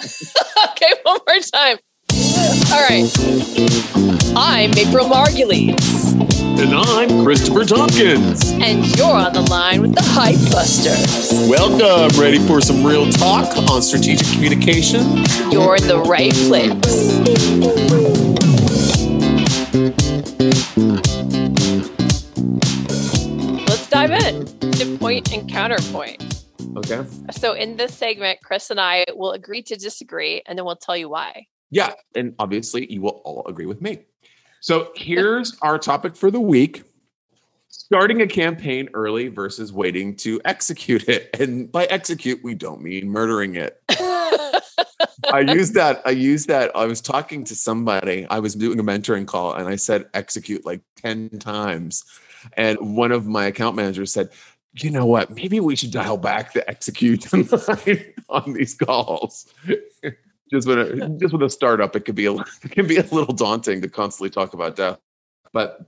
okay, one more time. All right. I'm April Margulies. And I'm Christopher Tompkins. And you're on the line with the Hype Busters. Welcome. Ready for some real talk on strategic communication? You're in the right place. Let's dive in to point and counterpoint. Okay. So, in this segment, Chris and I will agree to disagree, and then we'll tell you why. Yeah. And obviously, you will all agree with me. So, here's our topic for the week starting a campaign early versus waiting to execute it. And by execute, we don't mean murdering it. I used that. I used that. I was talking to somebody. I was doing a mentoring call and I said execute like 10 times. And one of my account managers said, you know what? Maybe we should dial back the execute on these calls. just with a just with a startup, it could be a it can be a little daunting to constantly talk about death. But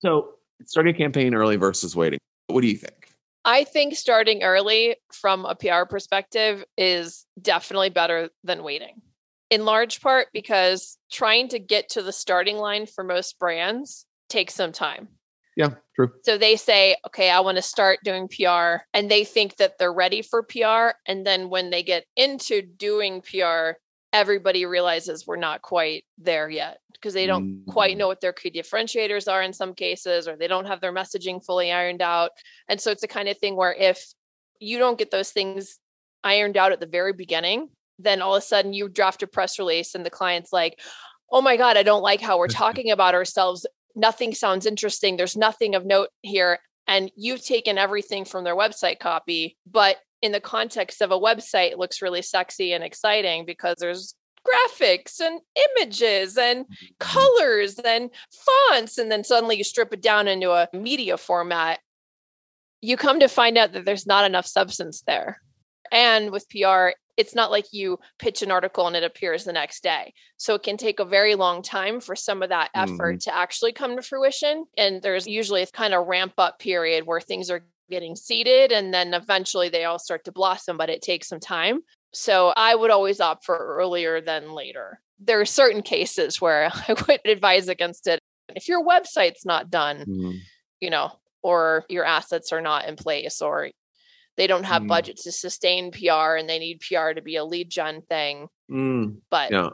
so starting a campaign early versus waiting. What do you think? I think starting early from a PR perspective is definitely better than waiting. In large part because trying to get to the starting line for most brands takes some time. Yeah, true. So they say, okay, I want to start doing PR, and they think that they're ready for PR. And then when they get into doing PR, everybody realizes we're not quite there yet because they don't mm. quite know what their key differentiators are in some cases, or they don't have their messaging fully ironed out. And so it's the kind of thing where if you don't get those things ironed out at the very beginning, then all of a sudden you draft a press release and the client's like, oh my God, I don't like how we're talking about ourselves nothing sounds interesting. There's nothing of note here. And you've taken everything from their website copy, but in the context of a website, it looks really sexy and exciting because there's graphics and images and mm-hmm. colors and fonts. And then suddenly you strip it down into a media format. You come to find out that there's not enough substance there. And with PR, it's not like you pitch an article and it appears the next day. So it can take a very long time for some of that effort mm. to actually come to fruition. And there's usually a kind of ramp up period where things are getting seeded and then eventually they all start to blossom, but it takes some time. So I would always opt for earlier than later. There are certain cases where I would advise against it. If your website's not done, mm. you know, or your assets are not in place or they don't have mm. budget to sustain PR and they need PR to be a lead gen thing. Mm. But yeah.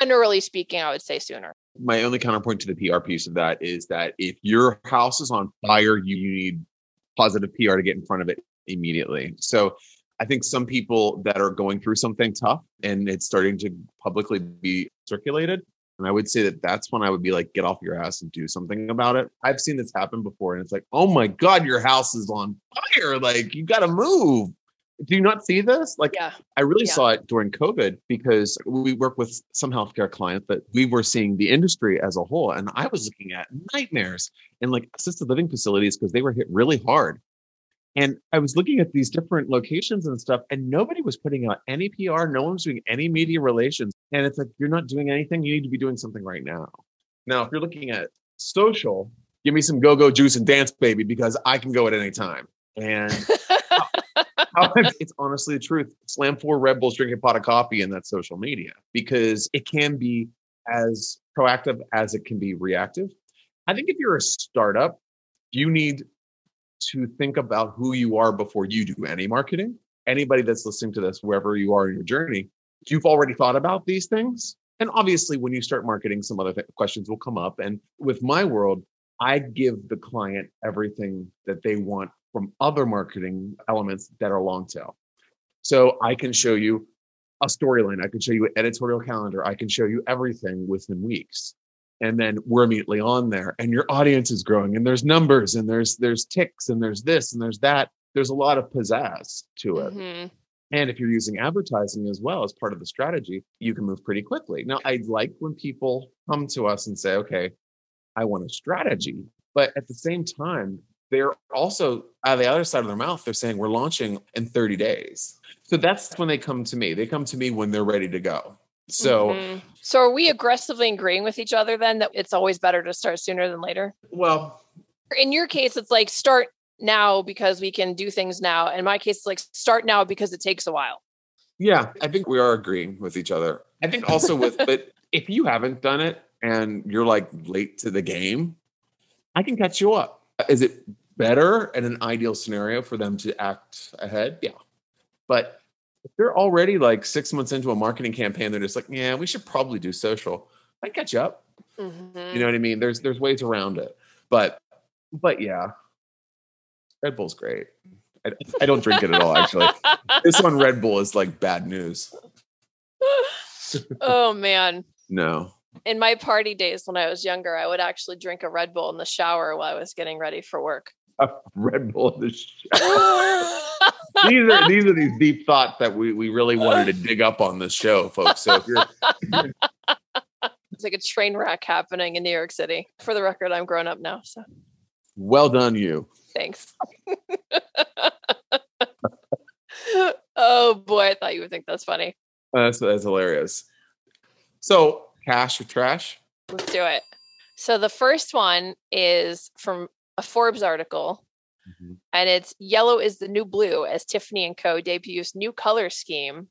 generally speaking, I would say sooner. My only counterpoint to the PR piece of that is that if your house is on fire, you need positive PR to get in front of it immediately. So I think some people that are going through something tough and it's starting to publicly be circulated and I would say that that's when I would be like, get off your ass and do something about it. I've seen this happen before, and it's like, oh my God, your house is on fire. Like, you got to move. Do you not see this? Like, yeah. I really yeah. saw it during COVID because we work with some healthcare clients that we were seeing the industry as a whole. And I was looking at nightmares in like assisted living facilities because they were hit really hard. And I was looking at these different locations and stuff, and nobody was putting out any PR. No one was doing any media relations. And it's like, you're not doing anything. You need to be doing something right now. Now, if you're looking at social, give me some go go juice and dance, baby, because I can go at any time. And it's honestly the truth. Slam four Red Bulls, drink a pot of coffee, and that's social media because it can be as proactive as it can be reactive. I think if you're a startup, you need to think about who you are before you do any marketing. Anybody that's listening to this, wherever you are in your journey, you've already thought about these things. And obviously, when you start marketing, some other th- questions will come up. And with my world, I give the client everything that they want from other marketing elements that are long tail. So I can show you a storyline, I can show you an editorial calendar, I can show you everything within weeks. And then we're immediately on there. And your audience is growing. And there's numbers. And there's there's ticks. And there's this. And there's that. There's a lot of pizzazz to it. Mm-hmm. And if you're using advertising as well as part of the strategy you can move pretty quickly now i like when people come to us and say okay i want a strategy but at the same time they're also out of the other side of their mouth they're saying we're launching in 30 days so that's when they come to me they come to me when they're ready to go so, mm-hmm. so are we aggressively agreeing with each other then that it's always better to start sooner than later? Well, in your case, it's like start now because we can do things now. In my case, it's like start now because it takes a while. Yeah, I think we are agreeing with each other. I think also with, but if you haven't done it and you're like late to the game, I can catch you up. Is it better in an ideal scenario for them to act ahead? Yeah. But if they're already like six months into a marketing campaign, they're just like, yeah, we should probably do social. I catch up. Mhm. You know what I mean? There's there's ways around it. But but yeah. Red Bull's great. I, I don't drink it at all, actually. This one Red Bull is like bad news. oh man. No. In my party days when I was younger, I would actually drink a Red Bull in the shower while I was getting ready for work. A Red Bull in the show. these are these are these deep thoughts that we, we really wanted to dig up on this show, folks. So if you're It's like a train wreck happening in New York City. For the record, I'm grown up now, so well done, you. Thanks. oh boy, I thought you would think that's funny. That's that's hilarious. So cash or trash? Let's do it. So the first one is from a Forbes article, mm-hmm. and it's "Yellow is the New Blue" as Tiffany and Co. debuts new color scheme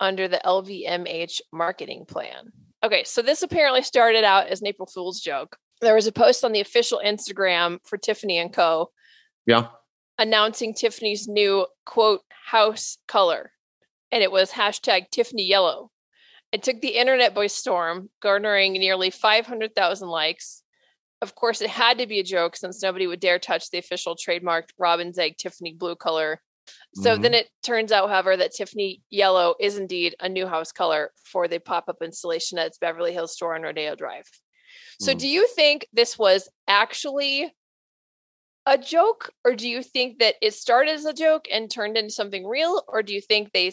under the LVMH marketing plan. Okay, so this apparently started out as an April Fool's joke. There was a post on the official Instagram for Tiffany and Co. Yeah. announcing Tiffany's new quote house color, and it was hashtag Tiffany Yellow. It took the internet by storm, garnering nearly 500,000 likes. Of course, it had to be a joke since nobody would dare touch the official trademarked Robin's Egg Tiffany blue color. So then it turns out, however, that Tiffany Yellow is indeed a new house color for the pop up installation at its Beverly Hills store on Rodeo Drive. So, Mm. do you think this was actually a joke, or do you think that it started as a joke and turned into something real, or do you think they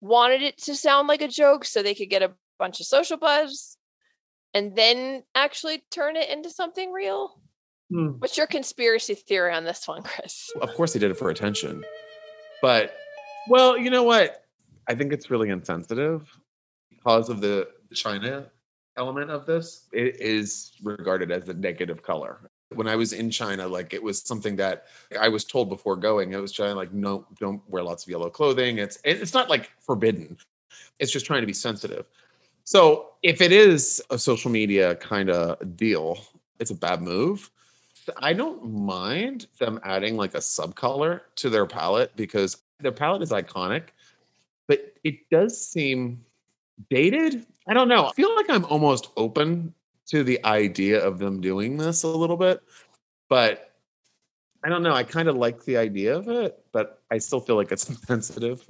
wanted it to sound like a joke so they could get a bunch of social buzz and then actually turn it into something real? Hmm. What's your conspiracy theory on this one, Chris? Of course, they did it for attention. But, well, you know what? I think it's really insensitive because of the China element of this. It is regarded as a negative color. When I was in China, like it was something that I was told before going. It was China, like, no, don't wear lots of yellow clothing. It's it's not like forbidden. It's just trying to be sensitive. So if it is a social media kind of deal, it's a bad move. I don't mind them adding like a subcolor to their palette because their palette is iconic, but it does seem dated. I don't know. I feel like I'm almost open to the idea of them doing this a little bit, but I don't know. I kind of like the idea of it, but I still feel like it's sensitive.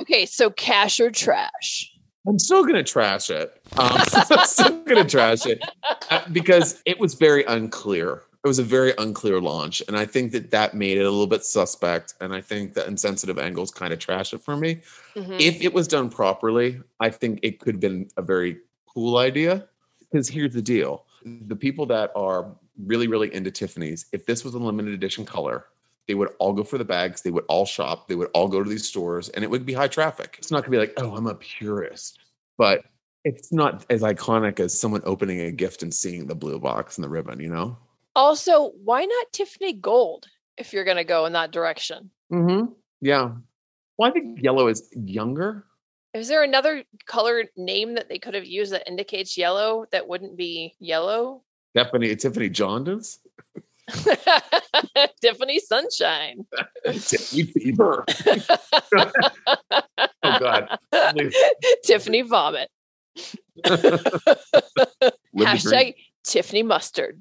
Okay, so cash or trash? I'm still gonna trash it. Um, I'm still gonna trash it uh, because it was very unclear. It was a very unclear launch, and I think that that made it a little bit suspect. And I think the insensitive angles kind of trash it for me. Mhm. If it was done properly, I think it could have been a very cool idea. Because here's the deal: the people that are really, really into Tiffany's, if this was a limited edition color, they would all go for the bags. They would all shop. They would all go to these stores, and it would be high traffic. It's not gonna be like, oh, I'm a purist, but it's not as iconic as someone opening a gift and seeing the blue box and the ribbon. You know? Also, why not Tiffany Gold if you're going to go in that direction? Mm-hmm. Yeah. Well, I think yellow is younger. Is there another color name that they could have used that indicates yellow that wouldn't be yellow? Tiffany Tiffany Jaundice. Tiffany Sunshine. Tiffany Fever. oh God. Tiffany Vomit. Hashtag Tiffany Mustard.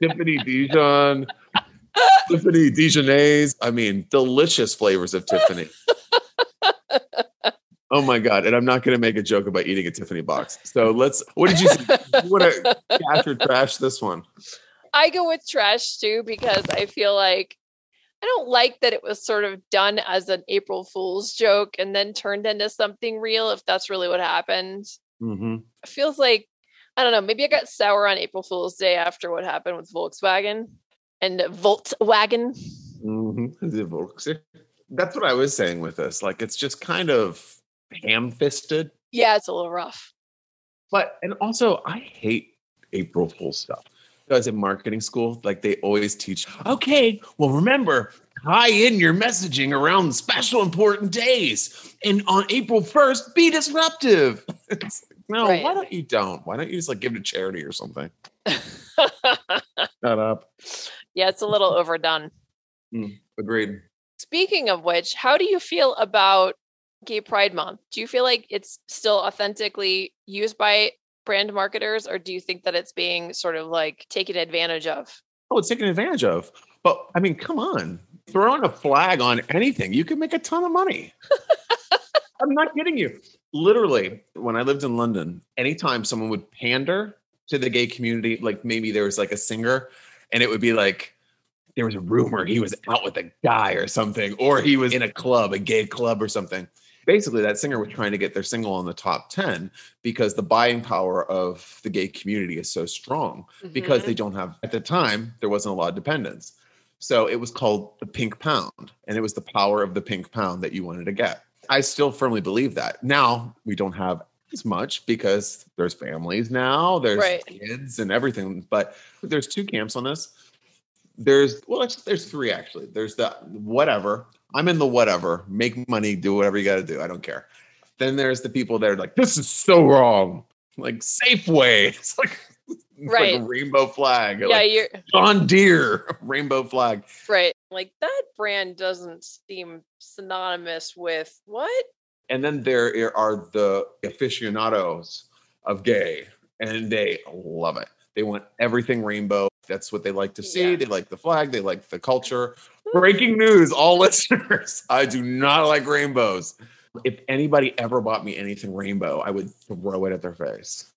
Tiffany Dijon. Tiffany Dijonnaise. I mean, delicious flavors of Tiffany. Oh my God. And I'm not going to make a joke about eating a Tiffany box. So let's, what did you, you want to cash or trash this one? I go with trash too because I feel like I don't like that it was sort of done as an April Fool's joke and then turned into something real if that's really what happened. Mm-hmm. It feels like I don't know, maybe I got sour on April Fool's Day after what happened with Volkswagen and Voltswagen. Mm-hmm. That's what I was saying with this. Like, it's just kind of ham fisted. Yeah, it's a little rough. But, and also, I hate April Fool stuff. Guys in marketing school, like they always teach, okay, well, remember, tie in your messaging around special important days. And on April 1st, be disruptive. It's no, Right. why don't you don't? Why don't you just like give it to charity or something? Shut up. Yeah, it's a little overdone. Hmm, agreed. Speaking of which, how do you feel about Gay Pride Month? Do you feel like it's still authentically used by brand marketers, or do you think that it's being sort of like taken advantage of? Oh, it's taken advantage of. But I mean, come on. Throwing a flag on anything, you can make a ton of money. I'm not kidding you. Literally, when I lived in London, anytime someone would pander to the gay community, like maybe there was like a singer, and it would be like there was a rumor he was out with a guy or something, or he was in a club, a gay club or something. Basically, that singer was trying to get their single on the top 10 because the buying power of the gay community is so strong because Mhm. they don't have at the time there wasn't a lot of dependence so it was called the pink pound and it was the power of the pink pound that you wanted to get i still firmly believe that now we don't have as much because there's families now there's Right. kids and everything but there's two camps on this. There's well actually, there's three actually. There's the whatever. I'm in the whatever. Make money do whatever you got to do. I don't care. Then there's the people that are like this is so wrong. Like safeway. It's like it's Right. like a rainbow flag. Yeah, like you're john deere rainbow flag. Right. Like that brand doesn't seem synonymous with what? And then there are the aficionados of gay and they love it. They want everything rainbow. That's what they like to see. Yeah. they like the flag. They like the culture. Breaking news all listeners. I do not like rainbows. If anybody ever bought me anything rainbow i would throw it at their face.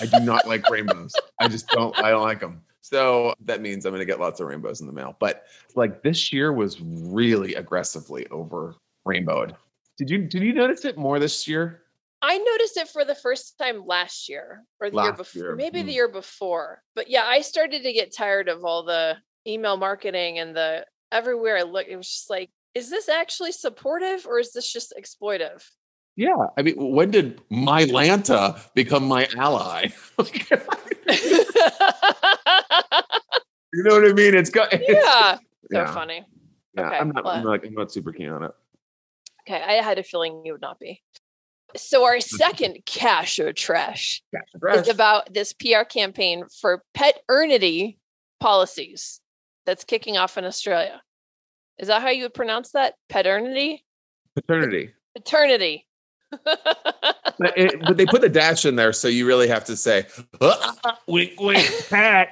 I do not like rainbows. I just don't i don't like them so that means i'm going to get lots of rainbows in the mail. But like this year was really aggressively over rainbowed did you did you notice it more this year I noticed it for the first time last year or the year before, year, maybe the mm. year before. But yeah, I started to get tired of all the email marketing and the everywhere I look, it was just like, is this actually supportive or is this just exploitive? Yeah, I mean, when did Mylanta become my ally? you know what I mean? It's got it's- yeah. So yeah, funny. yeah. Okay, I'm not. I'm like, I'm not super keen on it. Okay. I had a feeling you would not be. So our second cash or trash is about this PR campaign for pet paternity policies that's kicking off in Australia. Is that how you would pronounce that? Paternity? paternity. Paternity. But, it, but they put the dash in there, so you really have to say, "Wink, wink, pat."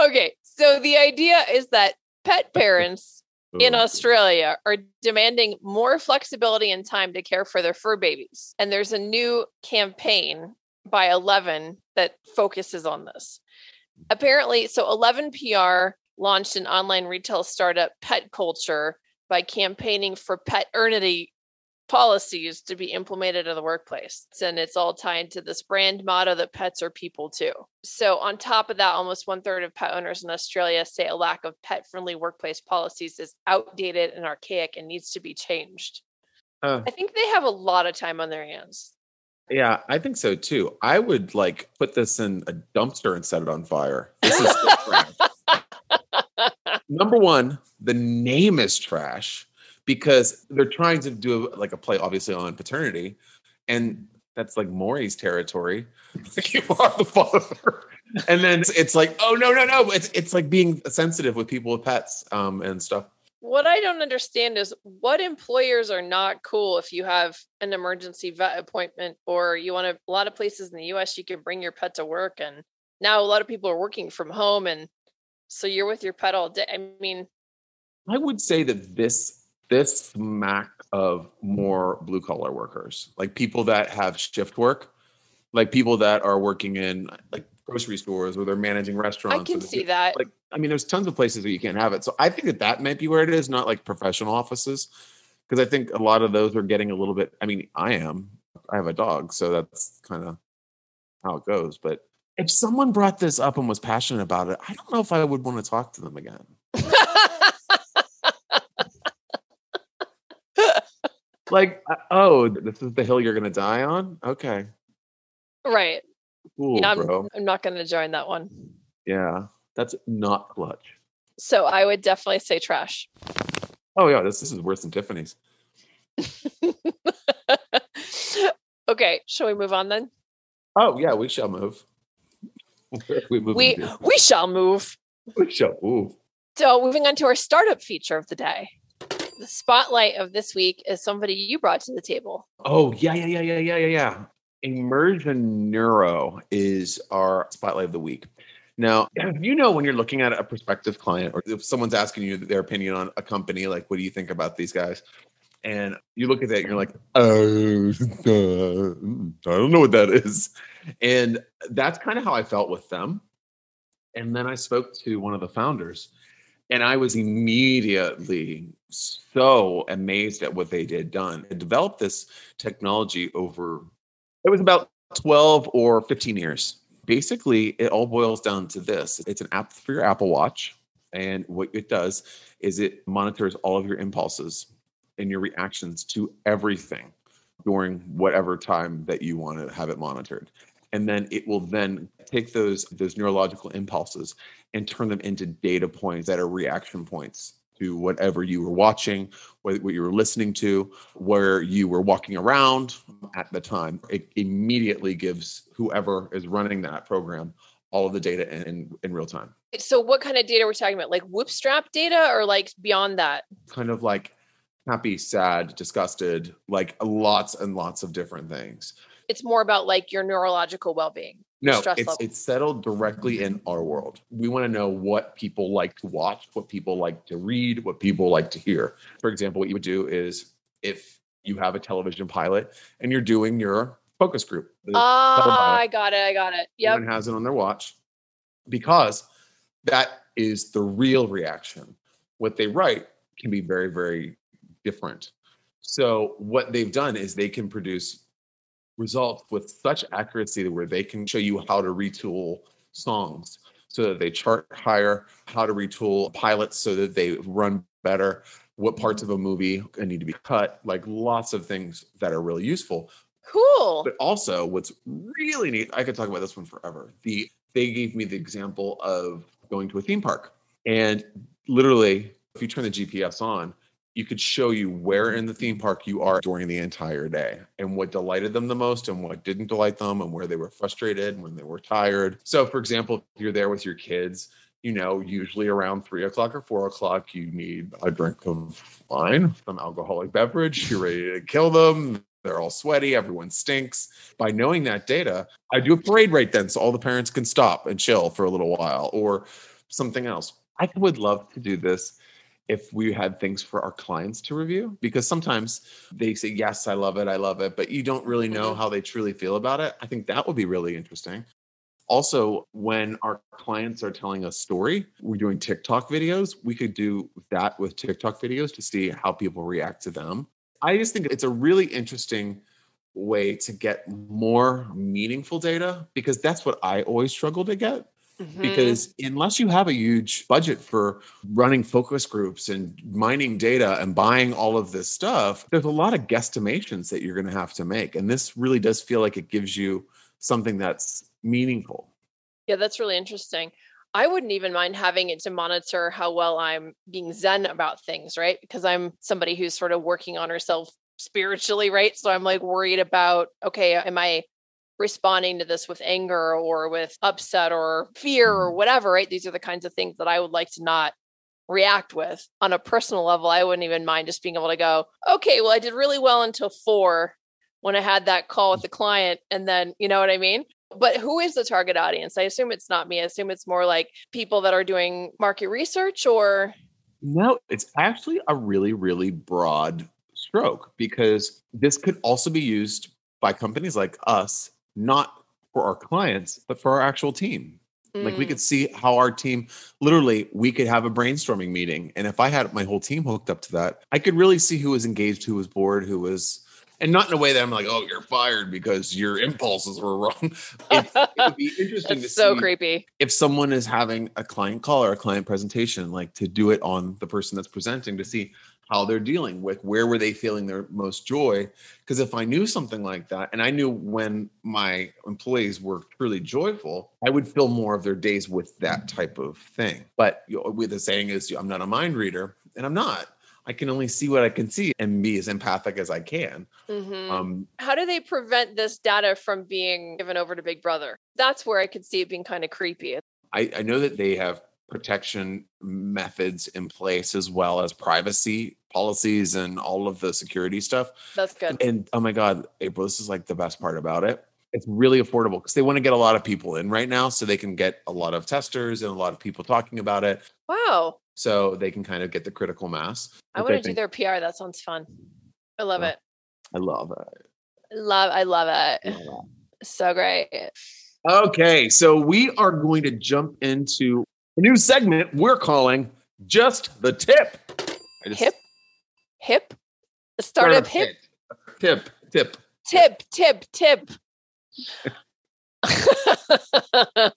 okay. So the idea is that pet parents in mm-hmm. Australia are demanding more flexibility and time to care for their fur babies. And there's a new campaign by 11 that focuses on this. Apparently, so 11 PR launched an online retail startup, Pet Culture, by campaigning for paternity policies to be implemented in the workplace. And it's all tied to this brand motto that pets are people too. So, on top of that, almost one third of pet owners in Australia say a lack of pet friendly workplace policies is outdated and archaic and needs to be changed. Uh, I think they have a lot of time on their hands. yeah, I think so too. I would like put this in a dumpster and set it on fire. This is trash. number one, the name is trash because they're trying to do like a play, obviously on paternity, and that's like Maury's territory. you are the father, and then it's, it's like, oh no, no, no! It's it's like being sensitive with people with pets um, and stuff. What I don't understand is what employers are not cool if you have an emergency vet appointment or you want to. A lot of places in the US, you can bring your pet to work, and now a lot of people are working from home, and so you're with your pet all day. I mean, I would say that this this smack of more blue collar workers, like people that have shift work, like people that are working in like grocery stores or they're managing restaurants. I can see that. Like, I mean, there's tons of places where you can't have it. So I think that that might be where it is, not like professional offices, because I think a lot of those are getting a little bit. I mean, I am. I have a dog, so that's kind of how it goes. But if someone brought this up and was passionate about it, I don't know if I would want to talk to them again. Like, uh, oh, this is the hill you're gonna die on. Okay, right. cool, Yeah, I'm, bro. I'm not going to join that one. Yeah, That's not clutch. So I would definitely say trash. Oh yeah, this, this is worse than Tiffany's. okay, shall we move on then? Oh yeah, we shall move. We We we shall move. We shall move. So moving on to our startup feature of the day. The spotlight of this week is somebody you brought to the table. Oh yeah, yeah, yeah, yeah, yeah, yeah, yeah. Immersion Neuro is our spotlight of the week. Now, you know when you're looking at a prospective client, or if someone's asking you their opinion on a company, like, what do you think about these guys? And you look at that, and you're like, oh, uh, I don't know what that is. And that's kind of how I felt with them. And then I spoke to one of the founders, and I was immediately so amazed at what they did done. They developed this technology over it was about 12 or 15 years. Basically, it all boils down to this. It's an app for your Apple Watch. And what it does is it monitors all of your impulses and your reactions to everything during whatever time that you want to have it monitored. And then it will then take those those neurological impulses and turn them into data points that are reaction points to whatever you were watching, what, what you were listening to, where you were walking around at the time. It immediately gives whoever is running that program all of the data in, in, in real time. So what kind of data we're talking about? Like Whoop strap data or like beyond that? Kind of like happy, sad, disgusted, like lots and lots of different things. It's more about like your neurological well-being. No, it's level. it's settled directly in our world. We want to know what people like to watch, what people like to read, what people like to hear. For example, what you would do is if you have a television pilot and you're doing your focus group. Ah, telepilot, I got it. I got it. Yep. Everyone has it on their watch because that is the real reaction. What they write can be very, very different. So, what they've done is they can produce results with such accuracy where they can show you how to retool songs so that they chart higher, how to retool pilots so that they run better, what parts of a movie need to be cut, like lots of things that are really useful. Cool. But also, what's really neat, I could talk about this one forever. The they gave me the example of going to a theme park, and literally, if you turn the GPS on, you could show you where in the theme park you are during the entire day, and what delighted them the most, and what didn't delight them, and where they were frustrated, and when they were tired. So, for example, if you're there with your kids. You know, usually around three o'clock or four o'clock, you need a drink of wine, some alcoholic beverage. You're ready to kill them. They're all sweaty. Everyone stinks. By knowing that data, I do a parade right then so all the parents can stop and chill for a little while or something else. I would love to do this if we had things for our clients to review because sometimes they say, Yes, I love it. I love it. But you don't really know Mhm. how they truly feel about it. I think that would be really interesting. Also, when our clients are telling a story, we're doing TikTok videos. We could do that with TikTok videos to see how people react to them. I just think it's a really interesting way to get more meaningful data because that's what I always struggle to get. Mhm. Because unless you have a huge budget for running focus groups and mining data and buying all of this stuff, there's a lot of guesstimations that you're going to have to make. And this really does feel like it gives you something that's meaningful. Yeah, that's really interesting. I wouldn't even mind having it to monitor how well I'm being zen about things, right? Because I'm somebody who's sort of working on herself spiritually, right? So I'm like worried about, okay, am I responding to this with anger or with upset or fear or mm-hmm. whatever, right? These are the kinds of things that I would like to not react with. On a personal level, I wouldn't even mind just being able to go, okay, well, I did really well until four when I had that call with the client. And then, you know what I mean? But who is the target audience? I assume it's not me. I assume it's more like people that are doing market research or. No, it's actually a really, really broad stroke because this could also be used by companies like us, not for our clients, but for our actual team. Like we Mm, could see how our team literally we could have a brainstorming meeting. And if I had my whole team hooked up to that, I could really see who was engaged, who was bored, who was and not in a way that I'm like, oh, you're fired because your impulses were wrong. It, it would be interesting to so see creepy. if someone is having a client call or a client presentation, like to do it on the person that's presenting to see how they're dealing with where were they feeling their most joy because if i knew something like that and i knew when my employees were truly joyful i would fill more of their days with that type of thing but you know, with the saying is i'm not a mind reader and i'm not i can only see what i can see and be as empathic as i can Mhm. um How do they prevent this data from being given over to Big Brother? That's where I could see it being kind of creepy. I, I know that they have protection methods in place as well as privacy policies and all of the security stuff That's good. And oh my God, April, this is like the best part about it. It's really affordable because they want to get a lot of people in right now so they can get a lot of testers and a lot of people talking about it. Wow. So they can kind of get the critical mass. I want to do their PR. That sounds fun. I love Yeah. it. I love it. Love I love it. So great. Okay, so we are going to jump into a new segment we're calling Just the Tip. I just Hip? Hip? Startup hip? Tip, tip. Tip, tip, tip. Just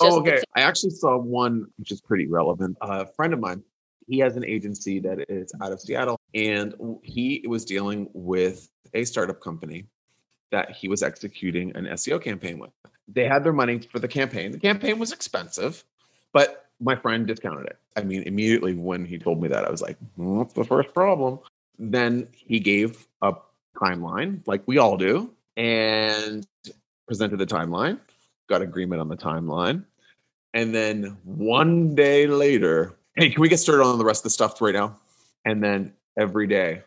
Oh, okay. tip. I actually saw one which is pretty relevant. a friend of mine, he has an agency that is out of Seattle, and he was dealing with a startup company that he was executing an SEO campaign with. They had their money for the campaign. The campaign was expensive, but my friend discounted it. I mean, immediately when he told me that, I was like, "Hmm, "What's the first problem?" Then he gave a timeline, like we all do, and presented the timeline. Got agreement on the timeline. And then one day later, hey, can we get started on the rest of the stuff right now? And then every day,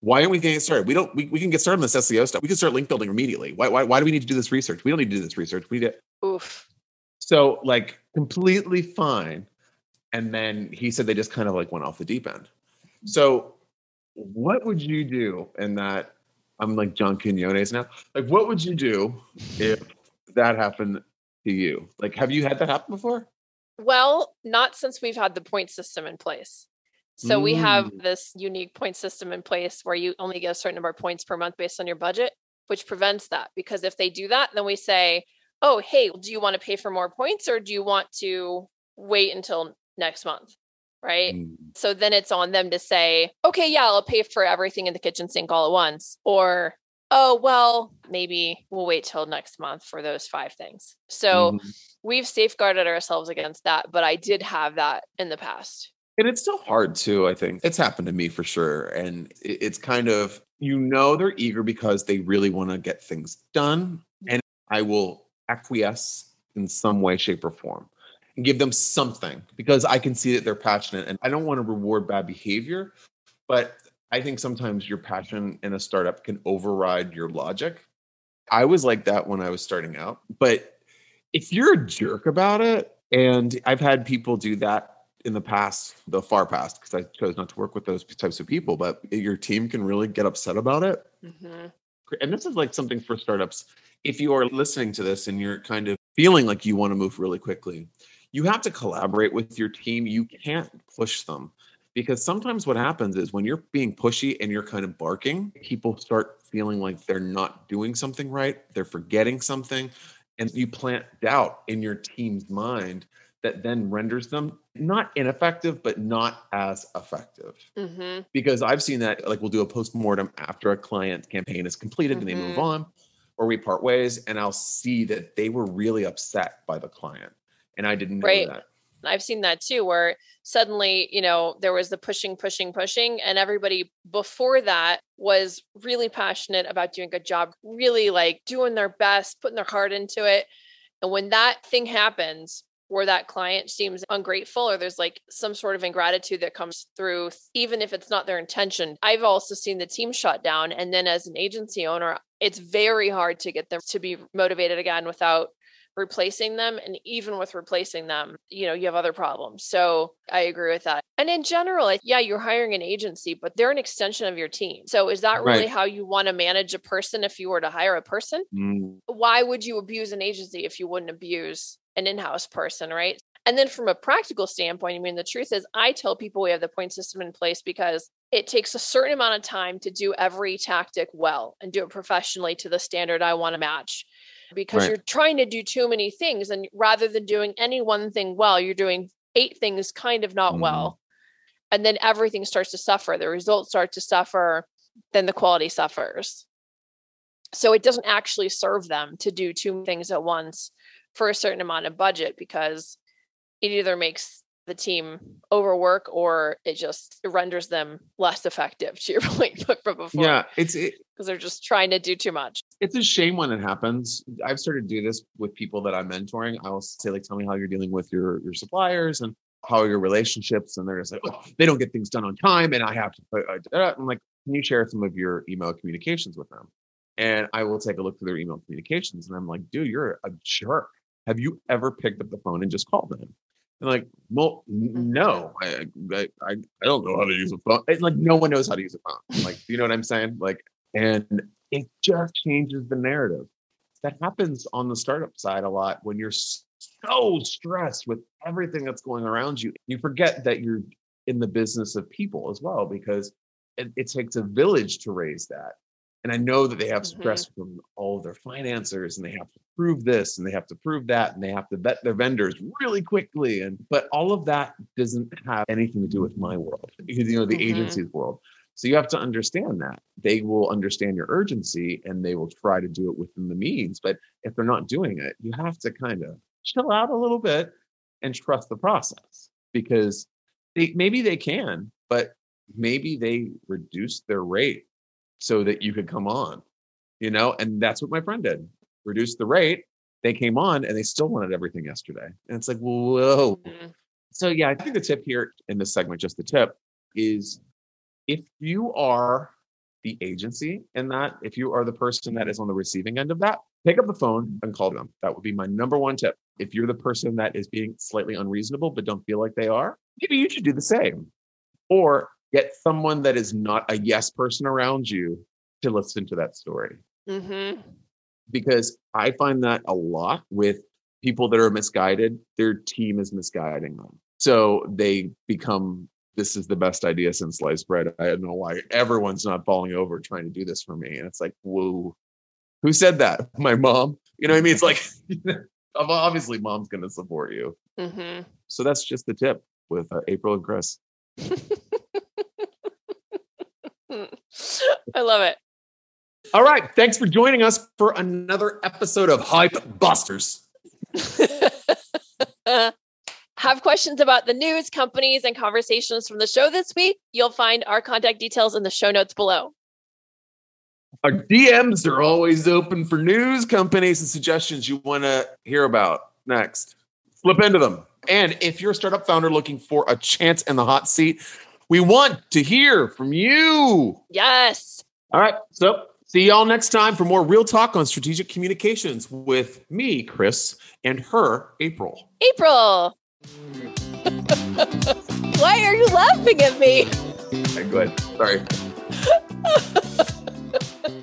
why aren't we getting started? We don't. We, we can get started on this SEO stuff. We can start link building immediately. Why, why? Why do we need to do this research? We don't need to do this research. We need to. Oof. So like completely fine. And then he said they just kind of like went off the deep end. So what would you do in that? I'm like John Quinones now. Like, what would you do if that happened to you? Like, have you had that happen before? Well, not since we've had the point system in place. So we have Mm. this unique point system in place where you only get a certain number of points per month based on your budget, which prevents that. Because if they do that, then we say, oh, hey, do you want to pay for more points or do you want to wait until next month? Right. Mm. So then it's on them to say, okay, yeah, I'll pay for everything in the kitchen sink all at once. Or, oh, well, maybe we'll wait till next month for those five things. So Mhm. we've safeguarded ourselves against that, but I did have that in the past. And it's still hard too, I think. It's happened to me for sure. And it's kind of, you know, they're eager because they really want to get things done. And I will acquiesce in some way, shape, or form and give them something because I can see that they're passionate. And I don't want to reward bad behavior, but I think sometimes your passion in a startup can override your logic. I was like that when I was starting out. But if you're a jerk about it, and I've had people do that in the past, the far past, because I chose not to work with those types of people, but your team can really get upset about it. Mhm. And this is like something for startups. If you are listening to this and you're kind of feeling like you want to move really quickly, you have to collaborate with your team. You can't push them because sometimes what happens is when you're being pushy and you're kind of barking, people start feeling like they're not doing something right, they're forgetting something, and you plant doubt in your team's mind that then renders them not ineffective, but not as effective Mhm. because I've seen that like we'll do a post-mortem after a client campaign is completed and they move Mhm. on or we part ways and I'll see that they were really upset by the client and I didn't know Right. that. I've seen that too, where suddenly, you know, there was the pushing, pushing, pushing, and everybody before that was really passionate about doing a good job, really like doing their best, putting their heart into it. And when that thing happens, where that client seems ungrateful or there's like some sort of ingratitude that comes through, even if it's not their intention. I've also seen the team shut down. And then as an agency owner, it's very hard to get them to be motivated again without replacing them and even with replacing them you know you have other problems so i agree with that and in general yeah you're hiring an agency but they're an extension of your team so is that really Right. how you want to manage a person if you were to hire a person Mm, why would you abuse an agency if you wouldn't abuse an in-house person right? And then from a practical standpoint i mean the truth is i tell people we have the point system in place because it takes a certain amount of time to do every tactic well and do it professionally to the standard i want to match. Because Right. you're trying to do too many things and rather than doing any one thing well you're doing eight things kind of not Mhm. well. And then everything starts to suffer. The results start to suffer then the quality suffers. So it doesn't actually serve them to do two things at once for a certain amount of budget because it either makes the team overwork or it just renders them less effective to your point from before. Yeah it's because it, they're just trying to do too much. It's a shame when it happens. I've started to do this with people that i'm mentoring. I will say like tell me how you're dealing with your your suppliers and how are your relationships and they're just like oh, they don't get things done on time and i have to put uh, i'm like can you share some of your email communications with them? And i will take a look through their email communications and i'm like dude you're a jerk have you ever picked up the phone and just called them and like, well, mm-hmm. no, I, I, I don't know how to use a phone. It's like no one knows how to use a phone. Like, you know what I'm saying? Like, and it just changes the narrative. That happens on the startup side a lot when you're so stressed with everything that's going around you. You forget that you're in the business of people as well, because it, it takes a village to raise that. And I know that they have stress mm-hmm. from all of their financiers and they have to prove this and they have to prove that and they have to vet their vendors really quickly. And but all of that doesn't have anything to do with my world, because you know, the mm-hmm. agency's world. So you have to understand that. They will understand your urgency and they will try to do it within the means. But if they're not doing it, you have to kind of chill out a little bit and trust the process because they maybe they can, but maybe they reduce their rate so that you could come on, you know? And that's what my friend did reduce the rate. They came on and they still wanted everything yesterday. And it's like, whoa. Mm-hmm. So, yeah, I think the tip here in this segment, just the tip, is if you are the agency in that, if you are the person that is on the receiving end of that, pick up the phone and call them. That would be my number one tip. If you're the person that is being slightly unreasonable but don't feel like they are, maybe you should do the same. Or get someone that is not a yes person around you to listen to that story. Mm-hmm. Because I find that a lot with people that are misguided, their team is misguiding them. So they become, this is the best idea since sliced bread. I don't know why everyone's not falling over trying to do this for me. And it's like, whoa, who said that? My mom. You know what I mean? It's like, obviously, mom's going to support you. Mm-hmm. So that's just the tip with uh, April and Chris. I love it. All right. Thanks for joining us for another episode of Hype Busters. Have questions about the news, companies, and conversations from the show this week? You'll find our contact details in the show notes below. Our DMs are always open for news, companies, and suggestions you want to hear about next. Flip into them. And if you're a startup founder looking for a chance in the hot seat, we want to hear from you. Yes. All right. So see y'all next time for more real talk on strategic communications with me, Chris, and her, April. April. Why are you laughing at me? Okay, good. Sorry.